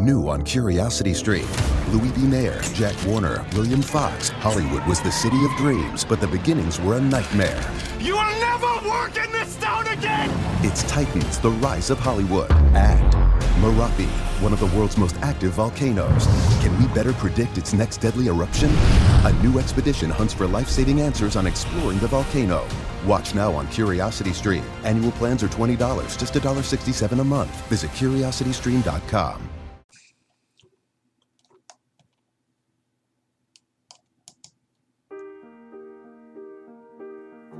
New on Curiosity Stream. Louis B. Mayer, Jack Warner, William Fox. Hollywood was the city of dreams, but the beginnings were a nightmare. You will never work in this town again! It's Titans, the rise of Hollywood. And Merapi, one of the world's most active volcanoes. Can we better predict its next deadly eruption? A new expedition hunts for life saving answers on exploring the volcano. Watch now on Curiosity Stream. Annual plans are $20, just $1.67 a month. Visit curiositystream.com.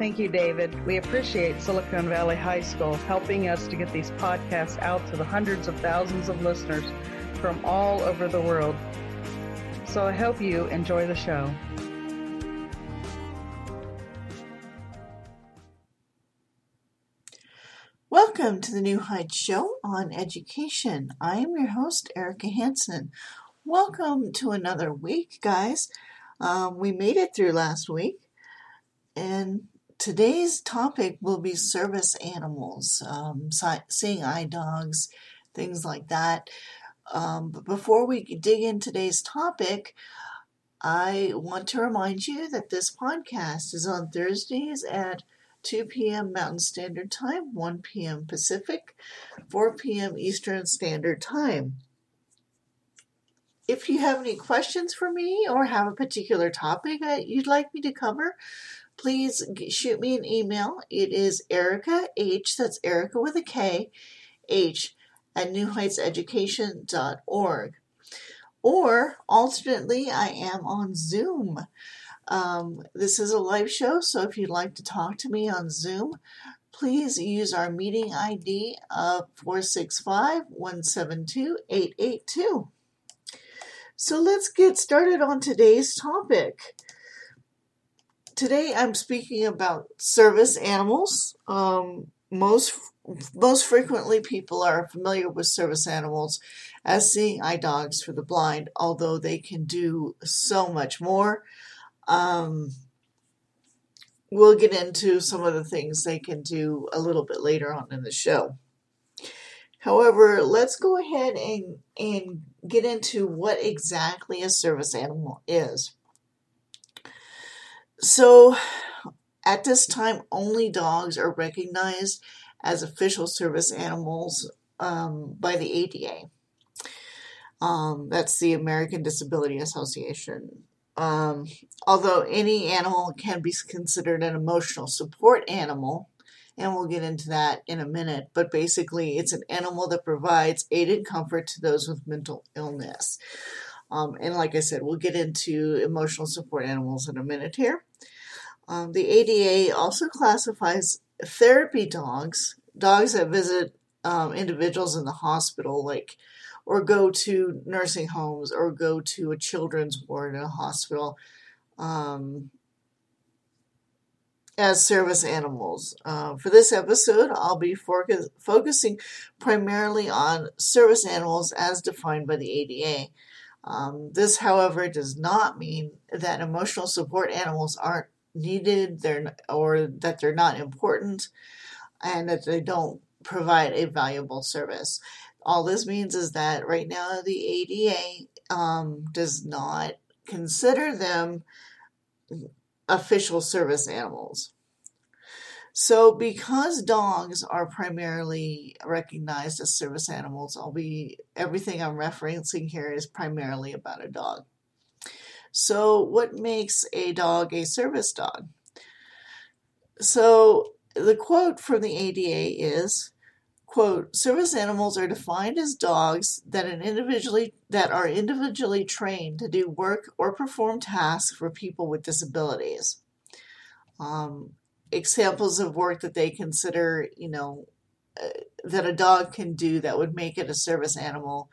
Thank you, David. We appreciate Silicon Valley High School helping us to get these podcasts out to the hundreds of thousands of listeners from all over the world. So I hope you enjoy the show. Welcome to the New Heights Show on Education. I am your host, Erika Hanson. Welcome to another week, guys. Um, we made it through last week, and today's topic will be service animals, um, seeing eye dogs, things like that. Um, but before we dig in today's topic, I want to remind you that this podcast is on Thursdays at 2 p.m. Mountain Standard Time, 1 p.m. Pacific, 4 p.m. Eastern Standard Time. If you have any questions for me or have a particular topic that you'd like me to cover, please shoot me an email. It is Erika H, that's Erika with a K, H, at newheightseducation.org. Or alternately, I am on Zoom. Um, this is a live show, so if you'd like to talk to me on Zoom, please use our meeting ID of 465 172 882. So let's get started on today's topic. Today I'm speaking about service animals. Um, most most frequently, people are familiar with service animals as seeing eye dogs for the blind, although they can do so much more. Um, we'll get into some of the things they can do a little bit later on in the show. However, let's go ahead and, and get into what exactly a service animal is. So, at this time, only dogs are recognized as official service animals um, by the ADA. Um, that's the American Disability Association. Um, although any animal can be considered an emotional support animal, and we'll get into that in a minute, but basically, it's an animal that provides aid and comfort to those with mental illness. Um, and like I said, we'll get into emotional support animals in a minute here. Um, the ADA also classifies therapy dogs, dogs that visit um, individuals in the hospital, like or go to nursing homes or go to a children's ward in a hospital um, as service animals. Uh, for this episode, I'll be focus- focusing primarily on service animals as defined by the ADA. Um, this, however, does not mean that emotional support animals aren't needed they're, or that they're not important and that they don't provide a valuable service. All this means is that right now the ADA um, does not consider them official service animals. So, because dogs are primarily recognized as service animals, I'll be everything I'm referencing here is primarily about a dog. So, what makes a dog a service dog? So, the quote from the ADA is quote service animals are defined as dogs that an individually that are individually trained to do work or perform tasks for people with disabilities. Um, examples of work that they consider you know uh, that a dog can do that would make it a service animal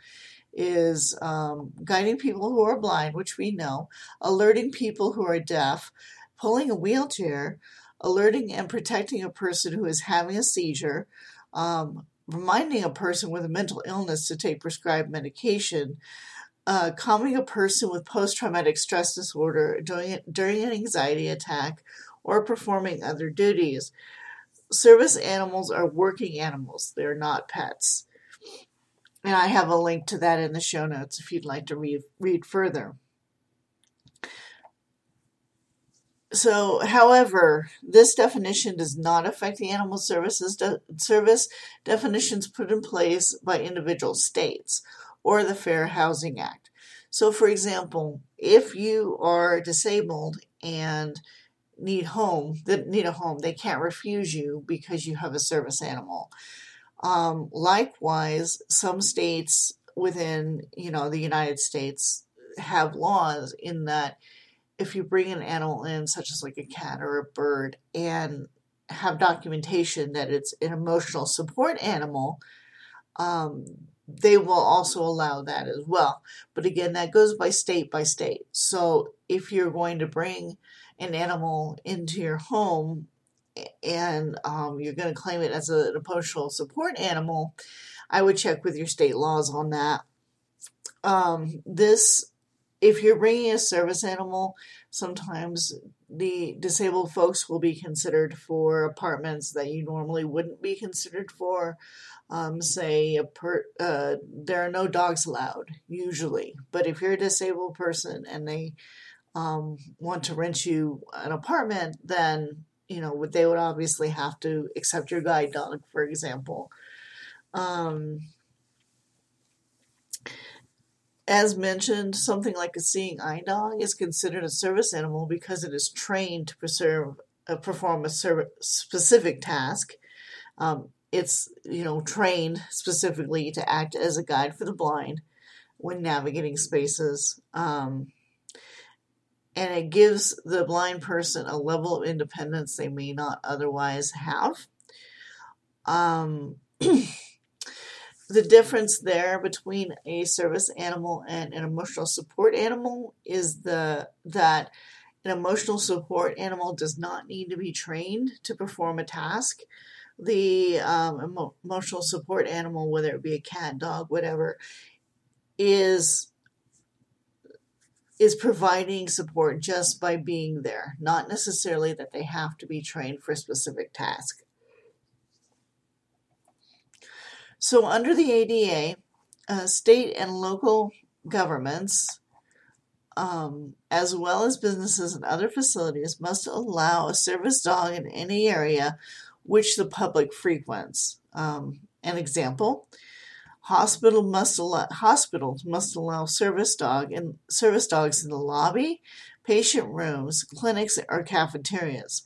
is um, guiding people who are blind, which we know, alerting people who are deaf, pulling a wheelchair, alerting and protecting a person who is having a seizure, um, reminding a person with a mental illness to take prescribed medication, uh, calming a person with post traumatic stress disorder during, during an anxiety attack, or performing other duties. Service animals are working animals, they're not pets. And I have a link to that in the show notes if you'd like to read, read further. So, however, this definition does not affect the animal services de- service definitions put in place by individual states or the Fair Housing Act. So, for example, if you are disabled and need home that need a home, they can't refuse you because you have a service animal. Um, likewise, some states within you know the United States have laws in that if you bring an animal in, such as like a cat or a bird, and have documentation that it's an emotional support animal, um, they will also allow that as well. But again, that goes by state by state. So if you're going to bring an animal into your home and um, you're going to claim it as an emotional support animal, I would check with your state laws on that. Um, this, if you're bringing a service animal, sometimes the disabled folks will be considered for apartments that you normally wouldn't be considered for. Um, say a per, uh, there are no dogs allowed usually, but if you're a disabled person and they um, want to rent you an apartment, then you know they would obviously have to accept your guide dog, for example. Um, as mentioned, something like a seeing eye dog is considered a service animal because it is trained to preserve, uh, perform a specific task. Um, it's you know trained specifically to act as a guide for the blind when navigating spaces. Um, and it gives the blind person a level of independence they may not otherwise have. Um, the difference there between a service animal and an emotional support animal is the that an emotional support animal does not need to be trained to perform a task. The um, emo- emotional support animal, whether it be a cat, dog, whatever, is is providing support just by being there, not necessarily that they have to be trained for a specific task. So, under the ADA, uh, state and local governments, um, as well as businesses and other facilities, must allow a service dog in any area which the public frequents. Um, an example Hospital must allow, hospitals must allow service dog and service dogs in the lobby, patient rooms, clinics, or cafeterias.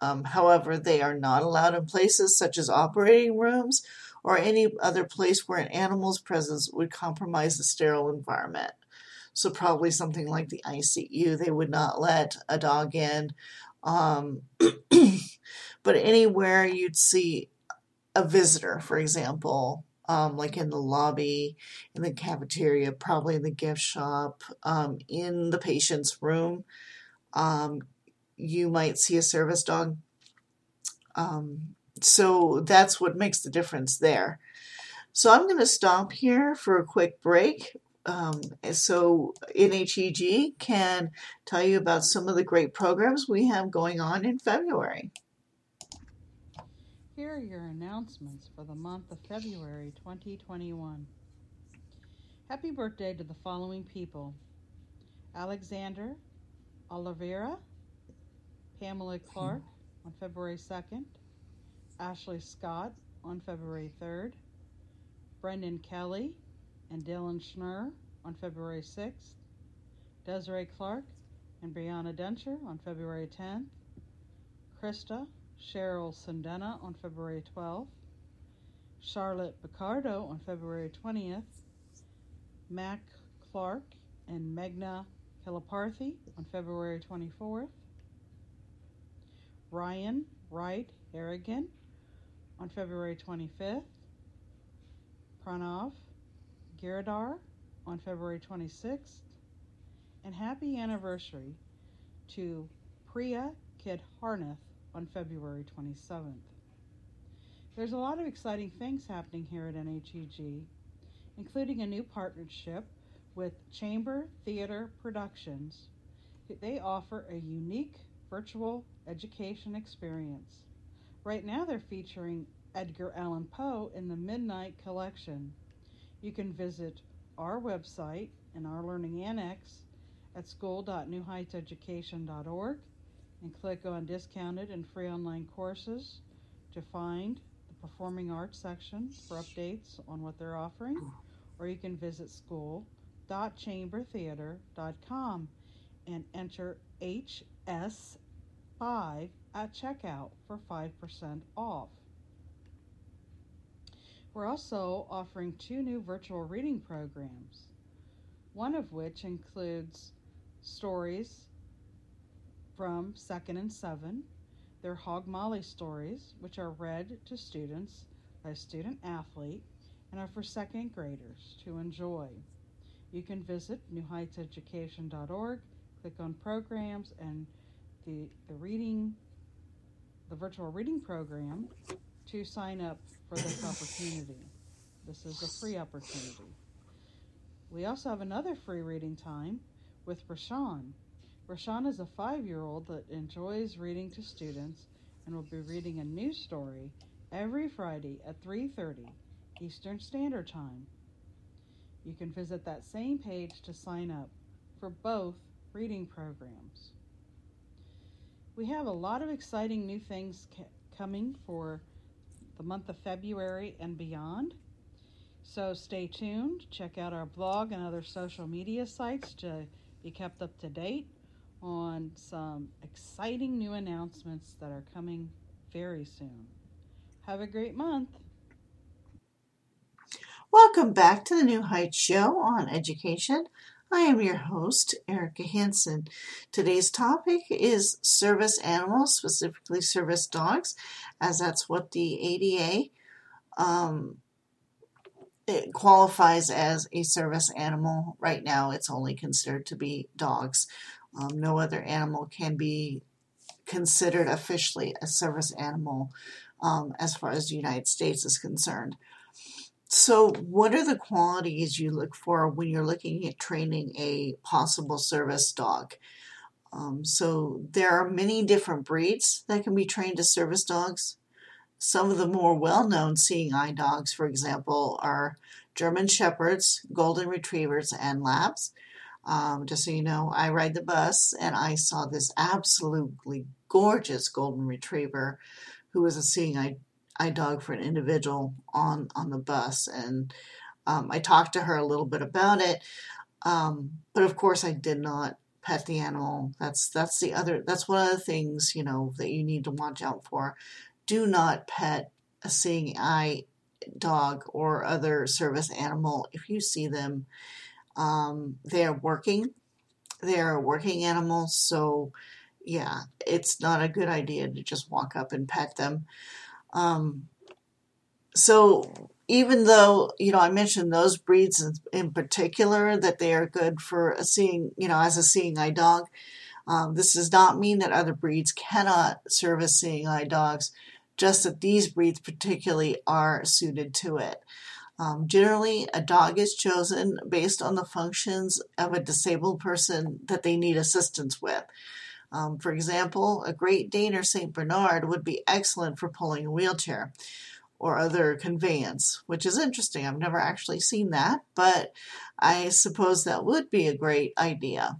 Um, however, they are not allowed in places such as operating rooms or any other place where an animal's presence would compromise the sterile environment. So, probably something like the ICU, they would not let a dog in. Um, but anywhere you'd see a visitor, for example, um, like in the lobby, in the cafeteria, probably in the gift shop, um, in the patient's room. Um, you might see a service dog. So that's what makes the difference there. So I'm going to stop here for a quick break. Um, so NHEG can tell you about some of the great programs we have going on in February. Here are your announcements for the month of February 2021. Happy birthday to the following people Alexander Oliveira, Pamela Clark on February 2nd, Ashley Scott on February 3rd, Brendan Kelly and Dylan Schnurr on February 6th, Desiree Clark and Brianna Dencher on February 10th, Krista Cheryl Sundena on February 12th, Charlotte Picardo on February 20th, Mac Clark and Megna Kalaparthy on February 24th, Ryan Wright Harrigan on February 25th, Pranav Giridhar on February 26th, and happy anniversary to Priya Kid Harnath on February 27th. There's a lot of exciting things happening here at NHEG, including a new partnership with Chamber Theater Productions. They offer a unique virtual education experience. Right now, they're featuring Edgar Allan Poe in the Midnight Collection. You can visit our website and our Learning Annex at school.newheightseducation.org and click on Discounted and Free Online Courses to find the Performing Arts section for updates on what they're offering, or you can visit school.chambertheater.com and enter HS5 at checkout for 5% off. We're also offering two new virtual reading programs, one of which includes stories from second and seven. They're Hog Molly stories, which are read to students by a student athlete and are for second graders to enjoy. You can visit newheightseducation.org, click on programs and the, the reading, the virtual reading program to sign up for this opportunity. This is a free opportunity. We also have another free reading time with Rashawn. Rashawn is a five year old that enjoys reading to students and will be reading a new story every Friday at 3:30 Eastern Standard Time. You can visit that same page to sign up for both reading programs. We have a lot of exciting new things ca- coming for the month of February and beyond. So stay tuned. Check out our blog and other social media sites to be kept up to date on some exciting new announcements that are coming very soon. Have a great month. Welcome back to the New Heights Show on Education. I am your host, Erika Hansen. Today's topic is service animals, specifically service dogs, as that's what the ADA um, it qualifies as a service animal. Right now, it's only considered to be dogs. Um, no other animal can be considered officially a service animal um, as far as the United States is concerned. So, what are the qualities you look for when you're looking at training a possible service dog? Um, so, there are many different breeds that can be trained as service dogs. Some of the more well known seeing eye dogs, for example, are German Shepherds, Golden Retrievers, and Labs. Um, just so you know, I ride the bus and I saw this absolutely gorgeous Golden Retriever who was a seeing eye eye dog for an individual on on the bus, and um, I talked to her a little bit about it. Um, but of course, I did not pet the animal. That's that's the other. That's one of the things you know that you need to watch out for. Do not pet a seeing eye dog or other service animal if you see them. Um, they are working. They are working animals, so yeah, it's not a good idea to just walk up and pet them. Um, so even though you know I mentioned those breeds in, in, particular that they are good for a seeing you know as a seeing eye dog, um, this does not mean that other breeds cannot serve as seeing eye dogs. Just that these breeds particularly are suited to it. Um, generally, a dog is chosen based on the functions of a disabled person that they need assistance with. Um, for example, a Great Dane or St. Bernard would be excellent for pulling a wheelchair or other conveyance, which is interesting. I've never actually seen that, but I suppose that would be a great idea.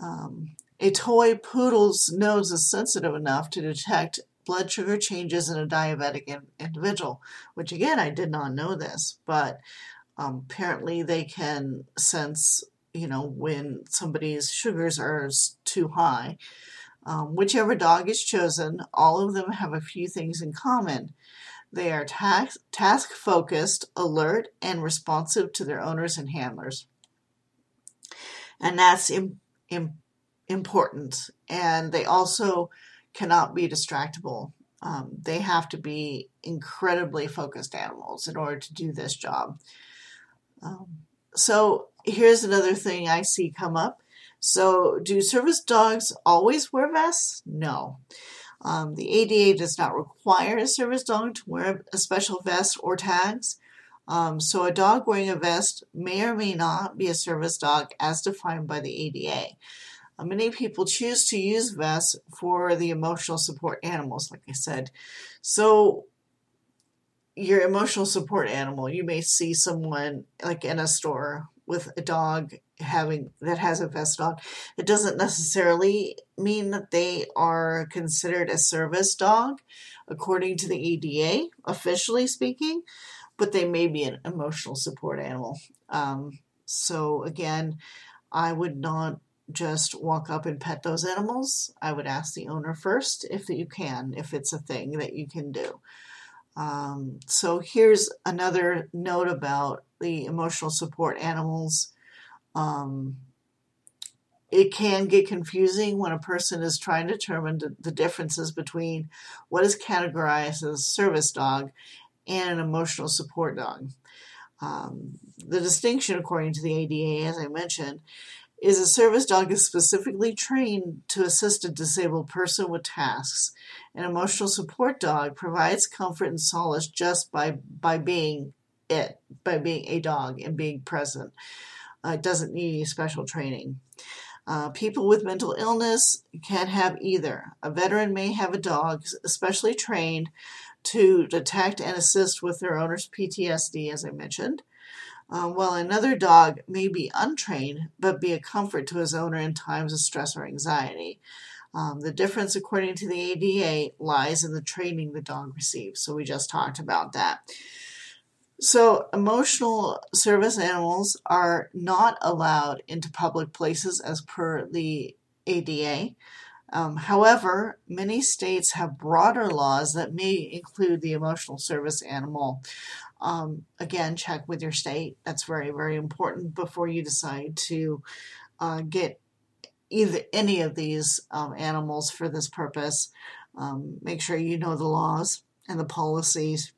Um, a toy poodle's nose is sensitive enough to detect blood sugar changes in a diabetic in- individual, which again, I did not know this, but um, apparently they can sense you know, when somebody's sugars are too high. Um, whichever dog is chosen, all of them have a few things in common. They are task, task focused, alert, and responsive to their owners and handlers. And that's Im- Im- important. And they also cannot be distractible. Um, they have to be incredibly focused animals in order to do this job. Um, so here's another thing I see come up. So, do service dogs always wear vests? No. Um, the ADA does not require a service dog to wear a special vest or tags. Um, so, a dog wearing a vest may or may not be a service dog as defined by the ADA. Uh, many people choose to use vests for the emotional support animals, like I said. So, your emotional support animal, you may see someone like in a store with a dog having that has a vest on. It doesn't necessarily mean that they are considered a service dog according to the ADA, officially speaking, but they may be an emotional support animal. Um, so again, I would not just walk up and pet those animals. I would ask the owner first if you can, if it's a thing that you can do. Um, so here's another note about the emotional support animals. Um, it can get confusing when a person is trying to determine the differences between what is categorized as a service dog and an emotional support dog. Um, the distinction, according to the ADA, as I mentioned, is a service dog is specifically trained to assist a disabled person with tasks. An emotional support dog provides comfort and solace just by, by being it, by being a dog and being present. Uh, it doesn't need any special training. Uh, people with mental illness can have either. A veteran may have a dog especially trained to detect and assist with their owner's PTSD, as I mentioned, uh, while another dog may be untrained but be a comfort to his owner in times of stress or anxiety. Um, the difference, according to the ADA, lies in the training the dog receives. So we just talked about that. So, emotional service animals are not allowed into public places as per the ADA. Um, however, many states have broader laws that may include the emotional service animal. Um, again, check with your state. That's very, very important before you decide to uh, get either any of these um, animals for this purpose. Um, make sure you know the laws and the policies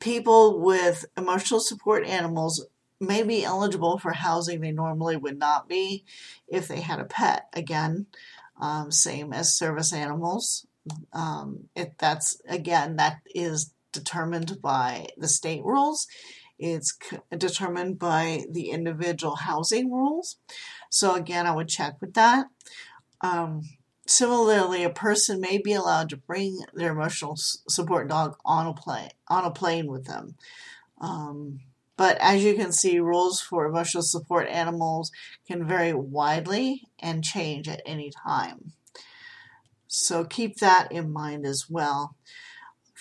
people with emotional support animals may be eligible for housing they normally would not be if they had a pet. Again, um, same as service animals. Um, it, that's again that is determined by the state rules. It's c- determined by the individual housing rules. So again, I would check with that. Um, Similarly, a person may be allowed to bring their emotional support dog on a plane on a plane with them. Um, but as you can see, rules for emotional support animals can vary widely and change at any time. So keep that in mind as well.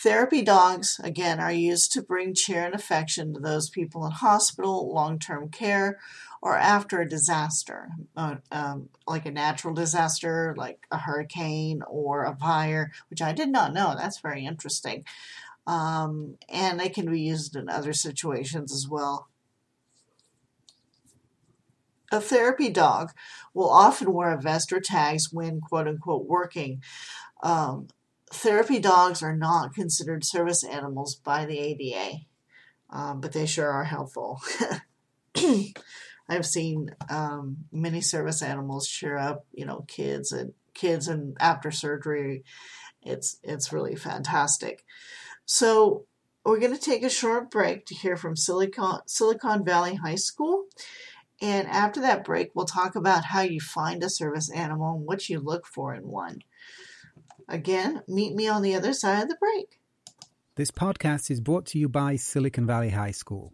Therapy dogs, again, are used to bring cheer and affection to those people in hospital, long term care, or after a disaster, uh, um, like a natural disaster, like a hurricane or a fire, which I did not know. That's very interesting. Um, and they can be used in other situations as well. A therapy dog will often wear a vest or tags when quote unquote working. Um, therapy dogs are not considered service animals by the ADA, um, but they sure are helpful. I've seen um, many service animals cheer up, you know, kids and kids and after surgery. It's it's really fantastic. So we're going to take a short break to hear from Silicon Silicon Valley High School. And after that break, we'll talk about how you find a service animal and what you look for in one. Again, meet me on the other side of the break. This podcast is brought to you by Silicon Valley High School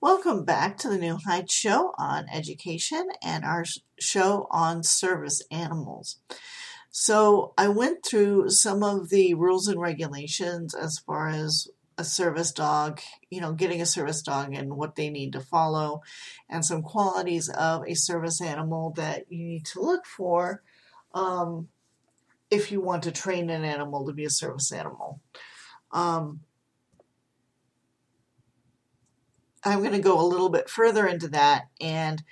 Welcome back to the New Heights Show on education and our show on service animals. So, I went through some of the rules and regulations as far as a service dog, you know, getting a service dog and what they need to follow, and some qualities of a service animal that you need to look for um, if you want to train an animal to be a service animal. Um, I'm going to go a little bit further into that and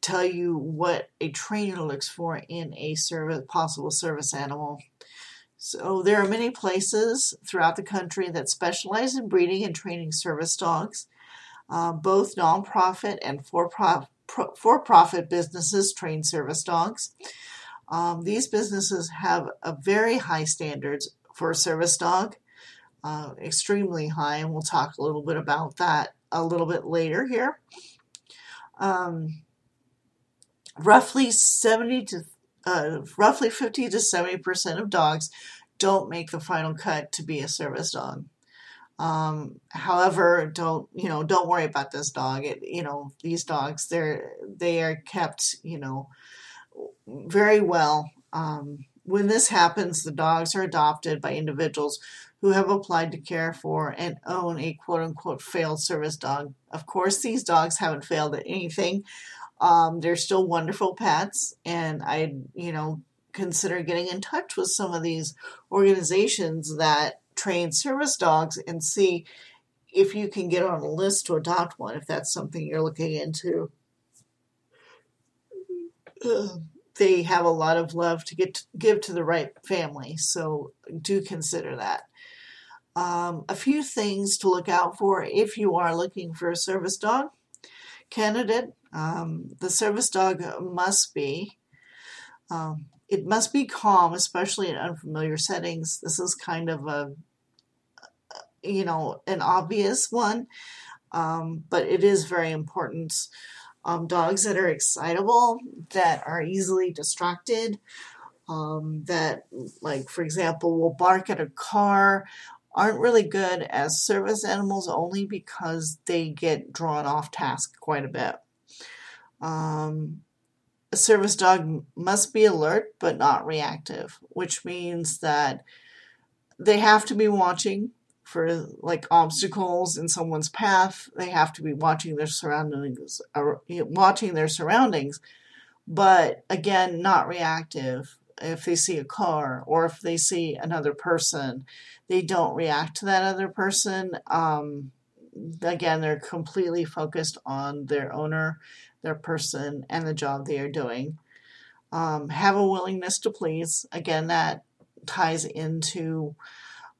tell you what a trainer looks for in a service, possible service animal. So there are many places throughout the country that specialize in breeding and training service dogs. Uh, both nonprofit and for-profit, for-profit businesses train service dogs. Um, these businesses have a very high standards for a service dog, uh, extremely high, and we'll talk a little bit about that a little bit later here. Um, roughly 70 to uh, roughly 50 to 70 percent of dogs don't make the final cut to be a service dog. Um, however, don't you know? Don't worry about this dog. It, you know, these dogs they're they are kept you know very well. Um, when this happens, the dogs are adopted by individuals who have applied to care for and own a quote unquote failed service dog. Of course, these dogs haven't failed at anything. Um, they're still wonderful pets, and I, you know, consider getting in touch with some of these organizations that train service dogs and see if you can get on a list to adopt one if that's something you're looking into. They have a lot of love to get to give to the right family, so do consider that. Um, a few things to look out for if you are looking for a service dog candidate. Um, the service dog must be um, it must be calm, especially in unfamiliar settings. This is kind of a you know an obvious one, um, but it is very important. Um, dogs that are excitable, that are easily distracted, um, that, like, for example, will bark at a car, aren't really good as service animals only because they get drawn off task quite a bit. Um, a service dog must be alert but not reactive, which means that they have to be watching for like obstacles in someone's path. They have to be watching their surroundings, uh, watching their surroundings, but again, not reactive. If they see a car or if they see another person, they don't react to that other person. Um, again, they're completely focused on their owner, their person, and the job they are doing. Um, have a willingness to please. Again, that ties into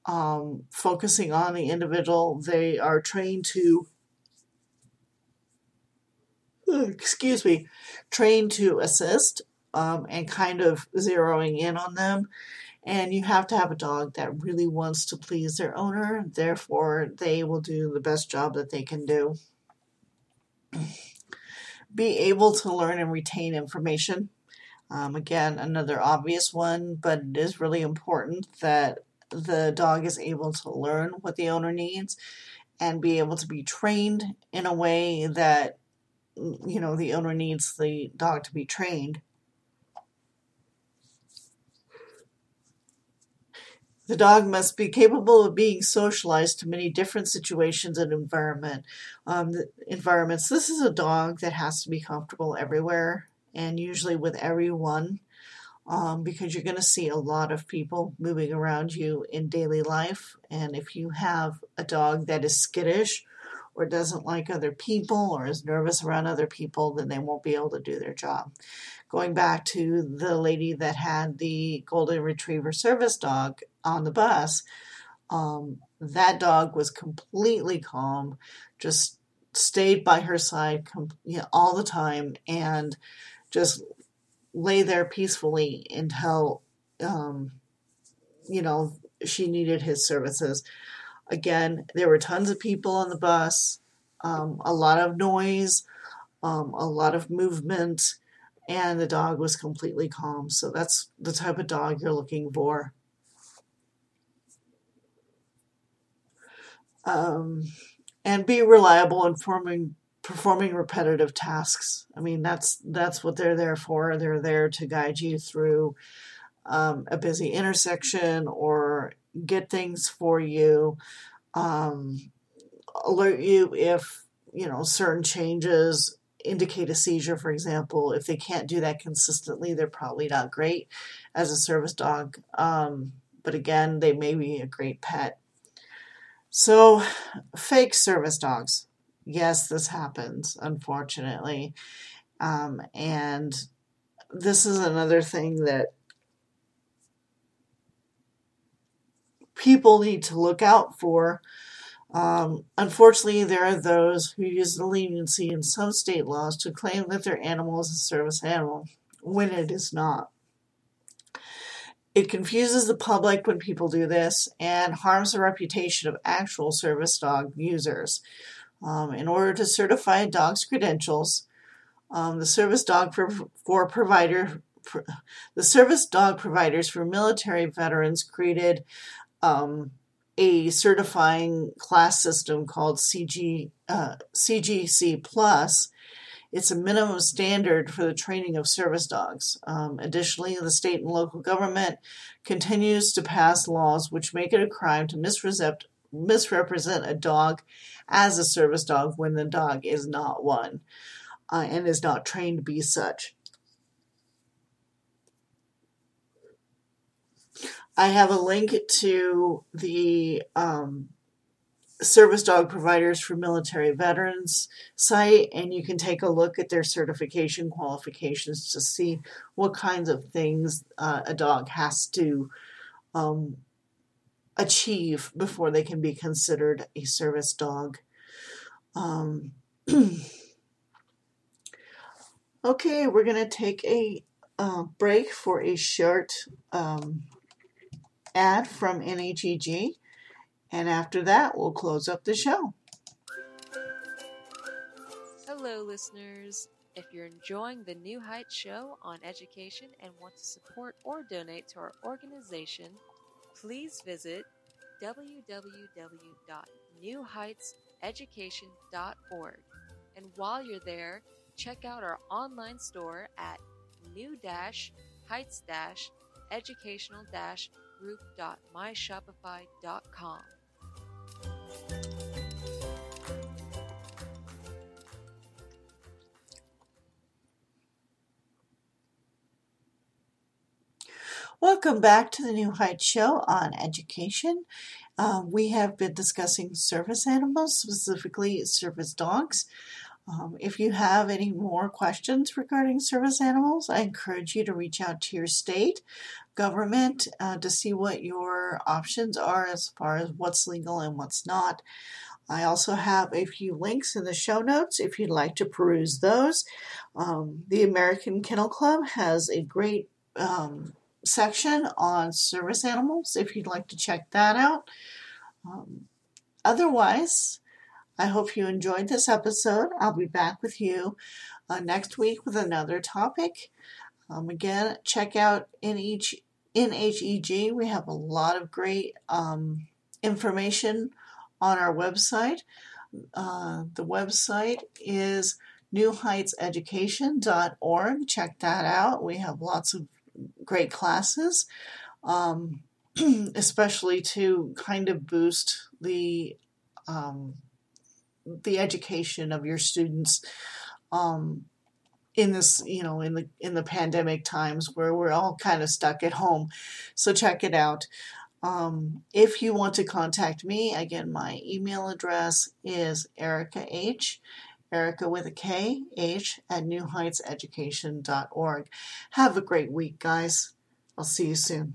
um, focusing on the individual. They are trained to, excuse me, trained to assist um, and kind of zeroing in on them. And you have to have a dog that really wants to please their owner, therefore, they will do the best job that they can do. Be able to learn and retain information. Um, again, another obvious one, but it is really important that the dog is able to learn what the owner needs and be able to be trained in a way that you know the owner needs the dog to be trained The dog must be capable of being socialized to many different situations and environment um, environments. This is a dog that has to be comfortable everywhere and usually with everyone um, because you're going to see a lot of people moving around you in daily life. And if you have a dog that is skittish or doesn't like other people or is nervous around other people, then they won't be able to do their job. Going back to the lady that had the golden retriever service dog, on the bus, um, that dog was completely calm, just stayed by her side you know, all the time, and just lay there peacefully until um, you know she needed his services. Again, there were tons of people on the bus, um, a lot of noise, um, a lot of movement, and the dog was completely calm. So that's the type of dog you're looking for. Um, and be reliable in forming, performing repetitive tasks. I mean, that's that's what they're there for. They're there to guide you through um, a busy intersection or get things for you, um, alert you if you know certain changes indicate a seizure, for example. If they can't do that consistently, they're probably not great as a service dog. Um, but again, they may be a great pet. So, fake service dogs. Yes, this happens, unfortunately. Um, and this is another thing that people need to look out for. Um, unfortunately, there are those who use the leniency in some state laws to claim that their animal is a service animal when it is not. It confuses the public when people do this and harms the reputation of actual service dog users. Um, in order to certify a dog's credentials, um, the service dog for, for provider for, the service dog providers for military veterans created um, a certifying class system called CG, uh, CGC Plus. It's a minimum standard for the training of service dogs. Um, additionally, the state and local government continues to pass laws which make it a crime to misrepresent, misrepresent a dog as a service dog when the dog is not one uh, and is not trained to be such. I have a link to the um, service dog providers for military veterans site, and you can take a look at their certification qualifications to see what kinds of things uh, a dog has to um, achieve before they can be considered a service dog. Um, okay, we're going to take a uh, break for a short um, ad from NHEG, and after that, we'll close up the show. Hello, listeners. If you're enjoying the New Heights show on education and want to support or donate to our organization, please visit www.newheightseducation.org. And while you're there, check out our online store at new-heights-educational- group.myshopify.com. Welcome back to the New Heights Show on education. Uh, we have been discussing service animals, specifically service dogs. Um, if you have any more questions regarding service animals, I encourage you to reach out to your state government uh, to see what your options are as far as what's legal and what's not. I also have a few links in the show notes if you'd like to peruse those. Um, the American Kennel Club has a great um, section on service animals if you'd like to check that out. Um, otherwise, I hope you enjoyed this episode. I'll be back with you uh, next week with another topic. Um, again, check out NH, NHEG. We have a lot of great um, information on our website. Uh, the website is newheightseducation.org. Check that out. We have lots of great classes, um, especially to kind of boost the um, the education of your students um, in this you know in the in the pandemic times where we're all kind of stuck at home. So check it out. Um, if you want to contact me again my email address is erika h erika with a k h at newheightseducation.org have a great week guys. I'll see you soon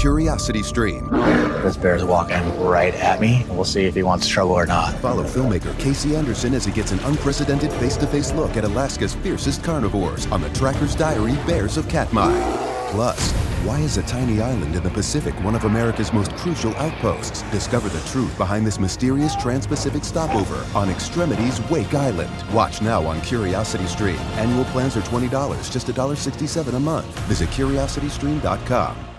Curiosity Stream. This bear's walking right at me. We'll see if he wants trouble or not. Follow filmmaker Casey Anderson as he gets an unprecedented face to face look at Alaska's fiercest carnivores on the Tracker's Diary Bears of Katmai. Plus, why is a tiny island in the Pacific one of America's most crucial outposts? Discover the truth behind this mysterious trans Pacific stopover on Extremities Wake Island. Watch now on Curiosity Stream. Annual plans are $20, just $1.67 a month. Visit curiositystream.com.